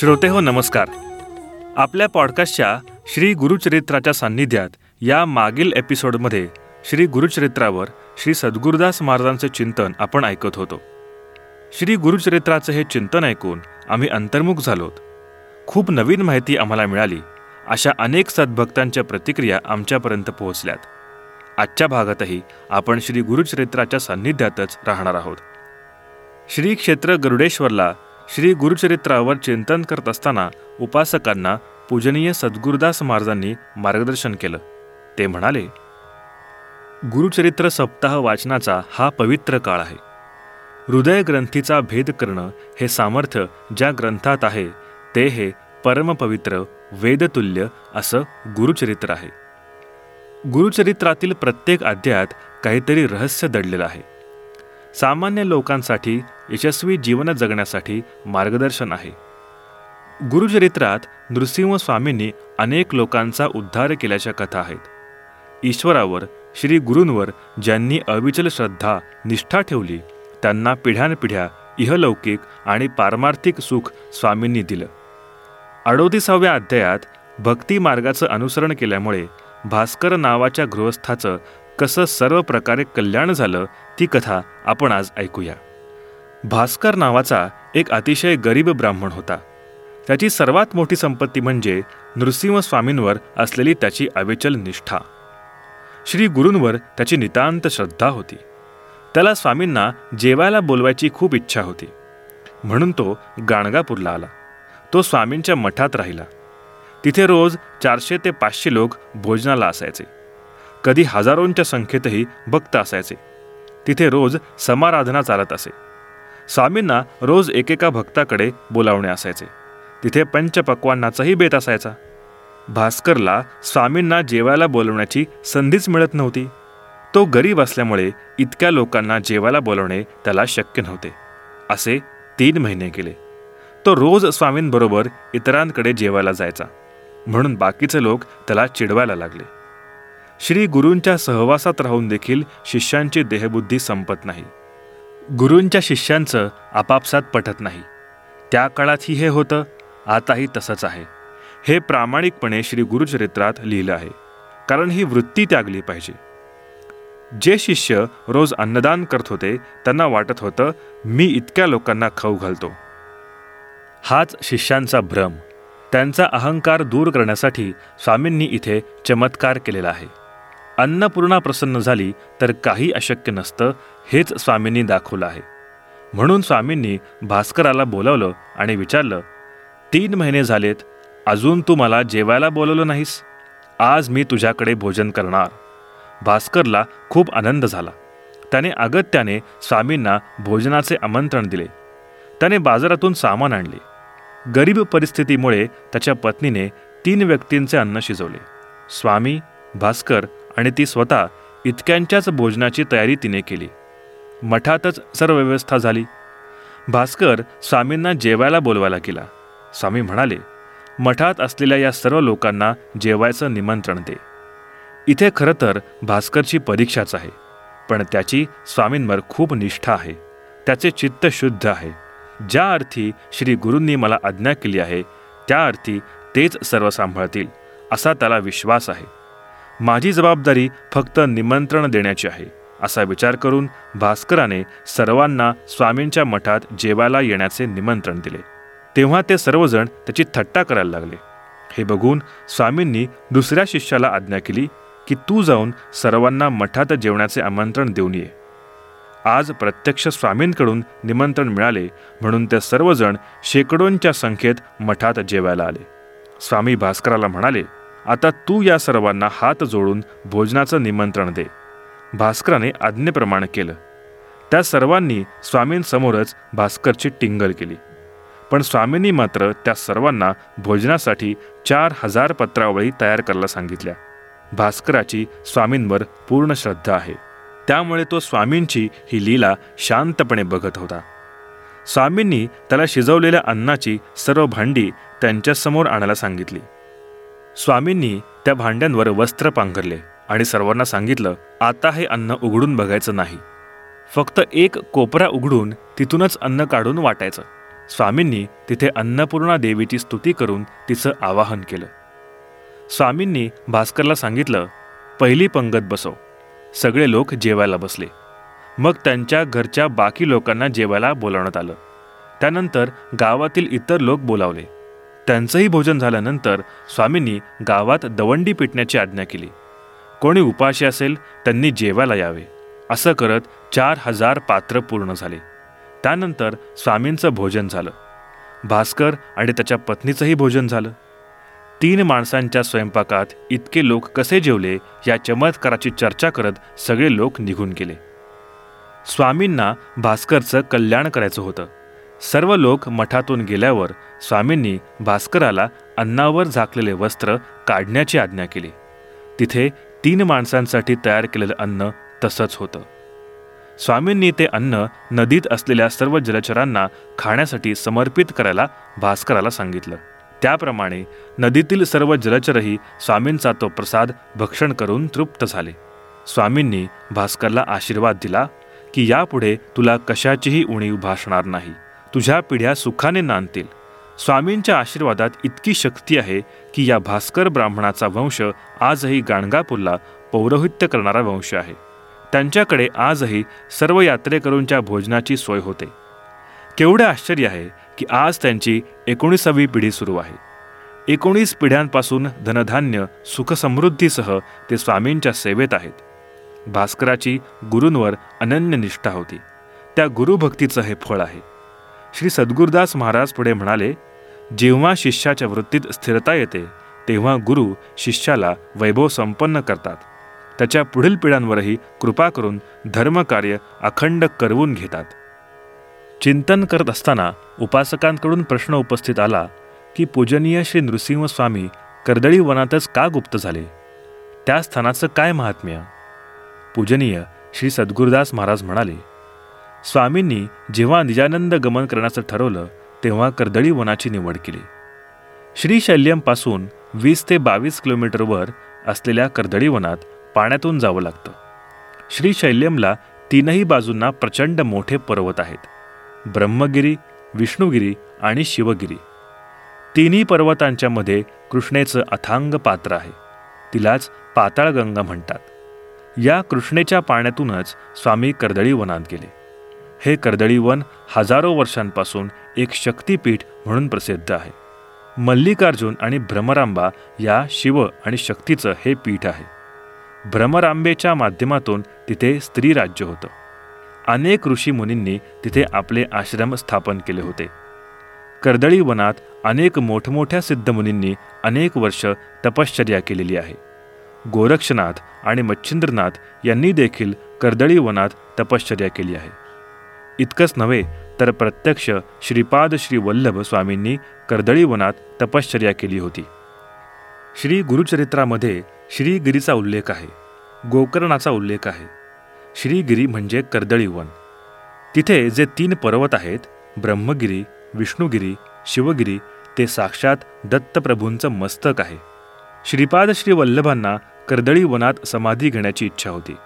श्रोते हो नमस्कार. आपल्या पॉडकास्टच्या श्री गुरुचरित्राच्या सान्निध्यात या मागील एपिसोडमध्ये श्री गुरुचरित्रावर श्री सद्गुरुदास महाराजांचे चिंतन आपण ऐकत होतो. श्री गुरुचरित्राचं हे चिंतन ऐकून आम्ही अंतर्मुख झालोत. खूप नवीन माहिती आम्हाला मिळाली अशा अनेक सद्भक्तांच्या प्रतिक्रिया आमच्यापर्यंत पोहोचल्यात. आजच्या भागातही आपण श्री गुरुचरित्राच्या सान्निध्यातच राहणार आहोत. श्री क्षेत्र गरुडेश्वरला श्री गुरुचरित्रावर चिंतन करत असताना उपासकांना पूजनीय सद्गुरुदास महाराजांनी मार्गदर्शन केलं. ते म्हणाले गुरुचरित्र सप्ताह वाचनाचा हा पवित्र काळ आहे. हृदय ग्रंथीचा भेद करणं हे सामर्थ्य ज्या ग्रंथात आहे ते हे परमपवित्र वेदतुल्य असं गुरुचरित्र आहे. गुरुचरित्रातील प्रत्येक अध्यायात काहीतरी रहस्य दडलेलं आहे. सामान्य लोकांसाठी यशस्वी जीवन जगण्यासाठी मार्गदर्शन आहे. गुरुचरित्रात नृसिंह स्वामींनी अनेक लोकांचा उद्धार केल्याच्या कथा आहेत. ईश्वरावर श्री गुरूंवर ज्यांनी अविचल श्रद्धा निष्ठा ठेवली त्यांना पिढ्यानपिढ्या इहलौकिक आणि पारमार्थिक सुख स्वामींनी दिलं. अडोतीसाव्या अध्यायात भक्ती मार्गाचं अनुसरण केल्यामुळे भास्कर नावाच्या गृहस्थाचं कसं सर्व प्रकारे कल्याण झालं ती कथा आपण आज ऐकूया. भास्कर नावाचा एक अतिशय गरीब ब्राह्मण होता. त्याची सर्वात मोठी संपत्ती म्हणजे नृसिंह स्वामींवर असलेली त्याची अविचल निष्ठा. श्री गुरूंवर त्याची नितांत श्रद्धा होती. त्याला स्वामींना जेवायला बोलवायची खूप इच्छा होती. म्हणून तो गाणगापूरला आला. तो स्वामींच्या मठात राहिला. तिथे रोज चारशे ते पाचशे लोक भोजनाला असायचे. कधी हजारोंच्या संख्येतही भक्त असायचे. तिथे रोज समाराधना चालत असे. स्वामींना रोज एकेका भक्ताकडे बोलावणे असायचे. तिथे पंचपक्वांनाचाही बेत असायचा. भास्करला स्वामींना जेवायला बोलवण्याची संधीच मिळत नव्हती. तो गरीब असल्यामुळे इतक्या लोकांना जेवायला बोलवणे त्याला शक्य नव्हते. असे तीन महिने गेले. तो रोज स्वामींबरोबर इतरांकडे जेवायला जायचा. म्हणून बाकीचे लोक त्याला चिडवायला लागले. श्री गुरूंच्या सहवासात राहून देखील शिष्यांची देहबुद्धी संपत नाही. गुरूंच्या शिष्यांचं आपापसात पटत नाही. त्या काळातही हे होतं आताही तसंच आहे. हे प्रामाणिकपणे श्री गुरुचरित्रात लिहिलं आहे कारण ही वृत्ती त्यागली पाहिजे. जे शिष्य रोज अन्नदान करत होते त्यांना वाटत होतं मी इतक्या लोकांना खाऊ घालतो. हाच शिष्यांचा भ्रम. त्यांचा अहंकार दूर करण्यासाठी स्वामींनी इथे चमत्कार केलेला आहे. अन्नपूर्णा प्रसन्न झाली तर काही अशक्य नसतं हेच स्वामींनी दाखवलं आहे. म्हणून स्वामींनी भास्कराला बोलावलं आणि विचारलं तीन महिने झालेत अजून तू मला जेवायला बोलवलं नाहीस? आज मी तुझ्याकडे भोजन करणार. भास्करला खूप आनंद झाला. त्याने अगत्याने स्वामींना भोजनाचे आमंत्रण दिले. त्याने बाजारातून सामान आणले. गरीब परिस्थितीमुळे त्याच्या पत्नीने तीन व्यक्तींचे अन्न शिजवले. स्वामी भास्कर आणि ती स्वतः इतक्यांच्याच भोजनाची तयारी तिने केली. मठातच सर्व व्यवस्था झाली. भास्कर स्वामींना जेवायला बोलवायला गेला. स्वामी म्हणाले मठात असलेल्या या सर्व लोकांना जेवायचं निमंत्रण दे. इथे खरं तर भास्करची परीक्षाच आहे पण त्याची स्वामींवर खूप निष्ठा आहे. त्याचे चित्त शुद्ध आहे. ज्या अर्थी श्री गुरूंनी मला आज्ञा केली आहे त्या अर्थी तेच सर्व सांभाळतील असा त्याला विश्वास आहे. माझी जबाबदारी फक्त निमंत्रण देण्याची आहे असा विचार करून भास्कराने सर्वांना स्वामींच्या मठात जेवायला येण्याचे निमंत्रण दिले. तेव्हा ते सर्वजण त्याची थट्टा करायला लागले. हे बघून स्वामींनी दुसऱ्या शिष्याला आज्ञा केली की तू जाऊन सर्वांना मठात जेवण्याचे आमंत्रण देऊन ये. आज प्रत्यक्ष स्वामींकडून निमंत्रण मिळाले म्हणून ते सर्वजण शेकडोंच्या संख्येत मठात जेवायला आले. स्वामी भास्कराला म्हणाले आता तू या सर्वांना हात जोडून भोजनाचं निमंत्रण दे. भास्कराने आज्ञेप्रमाणे केलं. त्या सर्वांनी स्वामींसमोरच भास्करची टिंगल केली. पण स्वामींनी मात्र त्या सर्वांना भोजनासाठी चार हजार पत्रावळी तयार करायला सांगितल्या. भास्कराची स्वामींवर पूर्ण श्रद्धा आहे. त्यामुळे तो स्वामींची ही लीला शांतपणे बघत होता. स्वामींनी त्याला शिजवलेल्या अन्नाची सर्व भांडी त्यांच्यासमोर आणायला सांगितली. स्वामींनी त्या भांड्यांवर वस्त्र पांघरले आणि सर्वांना सांगितलं आता हे अन्न उघडून बघायचं नाही. फक्त एक कोपरा उघडून तिथूनच अन्न काढून वाटायचं. स्वामींनी तिथे अन्नपूर्णा देवीची स्तुती करून तिचं आवाहन केलं. स्वामींनी भास्करला सांगितलं पहिली पंगत बसव. सगळे लोक जेवायला बसले. मग त्यांच्या घरच्या बाकी लोकांना जेवायला बोलावण्यात आलं. त्यानंतर गावातील इतर लोक बोलावले. त्यांचंही भोजन झाल्यानंतर स्वामींनी गावात दवंडी पिटण्याची आज्ञा केली. कोणी उपाशी असेल त्यांनी जेवायला यावे. असं करत चार हजार पात्र पूर्ण झाले. त्यानंतर स्वामींचं भोजन झालं. भास्कर आणि त्याच्या पत्नीचंही भोजन झालं. तीन माणसांच्या स्वयंपाकात इतके लोक कसे जेवले या चमत्काराची चर्चा करत सगळे लोक निघून गेले. स्वामींना भास्करचं कल्याण करायचं होतं. सर्व लोक मठातून गेल्यावर स्वामींनी भास्कराला अन्नावर झाकलेले वस्त्र काढण्याची आज्ञा केली. तिथे तीन माणसांसाठी तयार केलेलं अन्न तसंच होतं. स्वामींनी ते अन्न नदीत असलेल्या सर्व जलचरांना खाण्यासाठी समर्पित करायला भास्कराला सांगितलं. त्याप्रमाणे नदीतील सर्व जलचरही स्वामींचा तो प्रसाद भक्षण करून तृप्त झाले. स्वामींनी भास्करला आशीर्वाद दिला की यापुढे तुला कशाचीही उणीव भासणार नाही. तुझ्या पिढ्या सुखाने नांदतील. स्वामींच्या आशीर्वादात इतकी शक्ती आहे की या भास्कर ब्राह्मणाचा वंश आजही गाणगापूरला पौरोहित्य करणारा वंश आहे. त्यांच्याकडे आजही सर्व यात्रेकरूंच्या भोजनाची सोय होते. केवढे आश्चर्य आहे की आज त्यांची एकोणीसावी पिढी सुरू आहे. एकोणीस पिढ्यांपासून धनधान्य सुखसमृद्धीसह ते स्वामींच्या सेवेत आहेत. भास्कराची गुरूंवर अनन्य निष्ठा होती. त्या गुरुभक्तीचं हे फळ आहे. श्री सद्गुरुदास महाराज पुढे म्हणाले जेव्हा शिष्याच्या वृत्तीत स्थिरता येते तेव्हा गुरु शिष्याला वैभव संपन्न करतात. त्याच्या पुढील पिढ्यांवरही कृपा करून धर्मकार्य अखंड करवून घेतात. चिंतन करत असताना उपासकांकडून प्रश्न उपस्थित आला की पूजनीय श्री नृसिंह स्वामी कर्दळी वनातच का गुप्त झाले? त्या स्थानाचं काय महात्म्य? पूजनीय श्री सद्गुरुदास महाराज म्हणाले स्वामींनी जेव्हा निजानंद गमन करण्याचं ठरवलं तेव्हा कर्दळी वनाची निवड केली. श्रीशैल्यमपासून वीस ते बावीस किलोमीटरवर असलेल्या कर्दळी वनात पाण्यातून जावं लागतं. श्रीशैल्यमला तीनही बाजूंना प्रचंड मोठे पर्वत आहेत. ब्रह्मगिरी विष्णुगिरी आणि शिवगिरी. तिन्ही पर्वतांच्या मध्ये कृष्णेचं अथांग पात्र आहे. तिलाच पाताळगंगा म्हणतात. या कृष्णेच्या पाण्यातूनच स्वामी कर्दळी वनात गेले. हे कर्दळी वन हजारो वर्षांपासून एक शक्तीपीठ म्हणून प्रसिद्ध आहे. मल्लिकार्जुन आणि भ्रमरांबा या शिव आणि शक्तीचं हे पीठ आहे. भ्रमरांबेच्या माध्यमातून तिथे स्त्री राज्य होतं. अनेक ऋषी मुनींनी तिथे आपले आश्रम स्थापन केले होते. कर्दळी वनात अनेक मोठमोठ्या सिद्धमुनींनी अनेक वर्ष तपश्चर्या केलेली आहे. गोरक्षनाथ आणि मच्छिंद्रनाथ यांनी देखील कर्दळी वनात तपश्चर्या केली आहे. इतकंच नव्हे तर प्रत्यक्ष श्रीपाद श्री वल्लभ स्वामींनी कर्दळीवनात तपश्चर्या केली होती. श्री गुरुचरित्रामध्ये श्रीगिरीचा उल्लेख आहे गोकर्णाचा उल्लेख आहे. श्रीगिरी म्हणजे कर्दळीवन तिथे जे तीन पर्वत आहेत ब्रह्मगिरी विष्णुगिरी शिवगिरी ते साक्षात दत्तप्रभूंचं मस्तक आहे. श्रीपाद श्री वल्लभांना कर्दळीवनात समाधी घेण्याची इच्छा होती.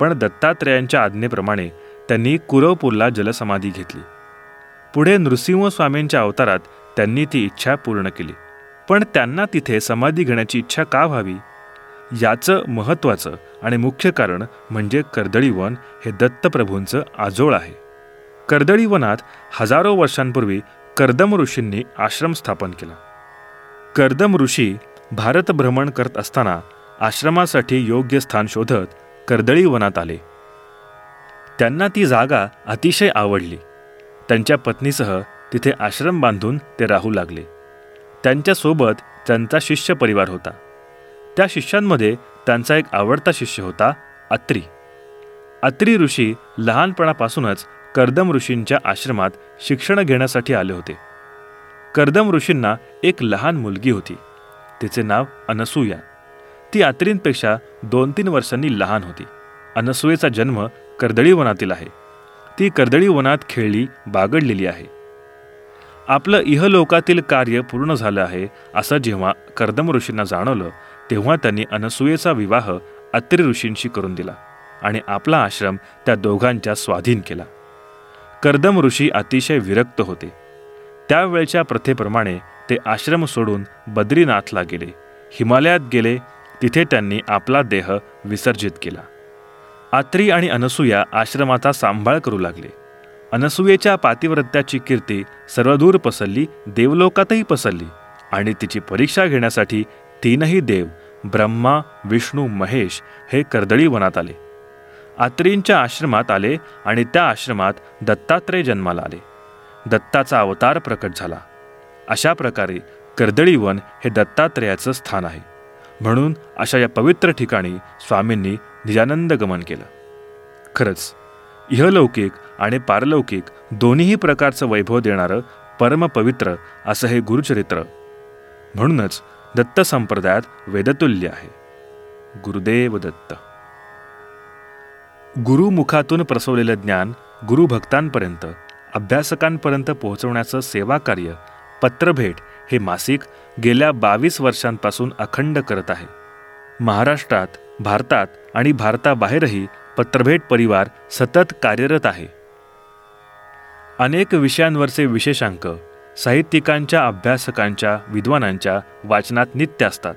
पण दत्तात्रेयांच्या आज्ञेप्रमाणे त्यांनी कुरवपूरला जलसमाधी घेतली. पुढे नृसिंह स्वामींच्या अवतारात त्यांनी ती इच्छा पूर्ण केली. पण त्यांना तिथे समाधी घेण्याची इच्छा का व्हावी? याचं महत्त्वाचं आणि मुख्य कारण म्हणजे कर्दळीवन हे दत्तप्रभूंचं आजोळ आहे. कर्दळी वनात हजारो वर्षांपूर्वी कर्दम ऋषींनी आश्रम स्थापन केला. कर्दम ऋषी भारत भ्रमण करत असताना आश्रमासाठी योग्य स्थान शोधत कर्दळी वनात आले. त्यांना ती जागा अतिशय आवडली. त्यांच्या पत्नीसह तिथे आश्रम बांधून ते राहू लागले. त्यांच्यासोबत त्यांचा शिष्य परिवार होता. त्या शिष्यांमध्ये त्यांचा एक आवडता शिष्य होता अत्री. अत्री ऋषी लहानपणापासूनच कर्दम ऋषींच्या आश्रमात शिक्षण घेण्यासाठी आले होते. कर्दम ऋषींना एक लहान मुलगी होती. तिचे नाव अनसूया. ती अत्रींपेक्षा दोन तीन वर्षांनी लहान होती. अनसुयेचा जन्म कर्दळी वनातील आहे. ती कर्दळी वनात खेळली बागडलेली आहे. आपलं इहलोकातील कार्य पूर्ण झालं आहे असं जेव्हा कर्दम ऋषींना जाणवलं तेव्हा त्यांनी अनसुयेचा विवाह अत्रि ऋषींशी करून दिला आणि आपला आश्रम त्या दोघांच्या स्वाधीन केला. कर्दम ऋषी अतिशय विरक्त होते. त्यावेळच्या प्रथेप्रमाणे ते आश्रम सोडून बद्रीनाथला गेले. हिमालयात गेले तिथे त्यांनी आपला देह विसर्जित केला. आत्री आणि अनसूया आश्रमाचा सांभाळ करू लागले. अनसूयेच्या पातिव्रत्याची कीर्ती सर्वदूर पसरली देवलोकातही पसरली आणि तिची परीक्षा घेण्यासाठी तीनही देव ब्रह्मा विष्णू महेश हे कर्दळी वनात आले. आत्रींच्या आश्रमात आले आणि त्या आश्रमात दत्तात्रय जन्माला आले. दत्ताचा अवतार प्रकट झाला. अशा प्रकारे कर्दळीवन हे दत्तात्रयाचं स्थान आहे. म्हणून अशा या पवित्र ठिकाणी स्वामींनी निजानंद गमन केलं. खरंच इहलौकिक आणि पारलौकिक दोन्हीही प्रकारचं वैभव देणारं परमपवित्र असं हे गुरुचरित्र. म्हणूनच दत्त संप्रदायात वेदतुल्य आहे. गुरुदेव दत्त. गुरुमुखातून प्रसवलेलं ज्ञान गुरुभक्तांपर्यंत अभ्यासकांपर्यंत पोहोचवण्याचं सेवाकार्य पत्रभेट हे मासिक गेल्या बावीस वर्षांपासून अखंड करत आहे. महाराष्ट्रात भारतात आणि भारताबाहेरही पत्रभेट परिवार सतत कार्यरत आहे. अनेक विषयांवरचे विशेषांक साहित्यिकांच्या अभ्यासकांच्या विद्वानांच्या वाचनात नित्य असतात.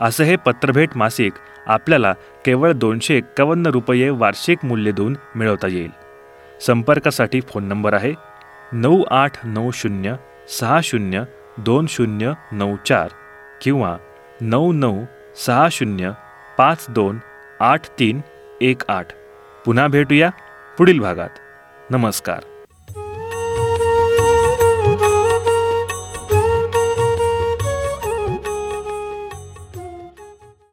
असं हे पत्रभेट मासिक आपल्याला केवळ दोनशे एक्कावन्न रुपये वार्षिक मूल्य देऊन मिळवता येईल. संपर्कासाठी फोन नंबर आहे नऊ आठ नऊ शून्य सहा शून्य दोन शून्य नऊ चार किंवा नऊ नऊ सहा शून्य पाच दोन आठ तीन एक आठ. पुन्हा भेटूया पुढील भागात. नमस्कार.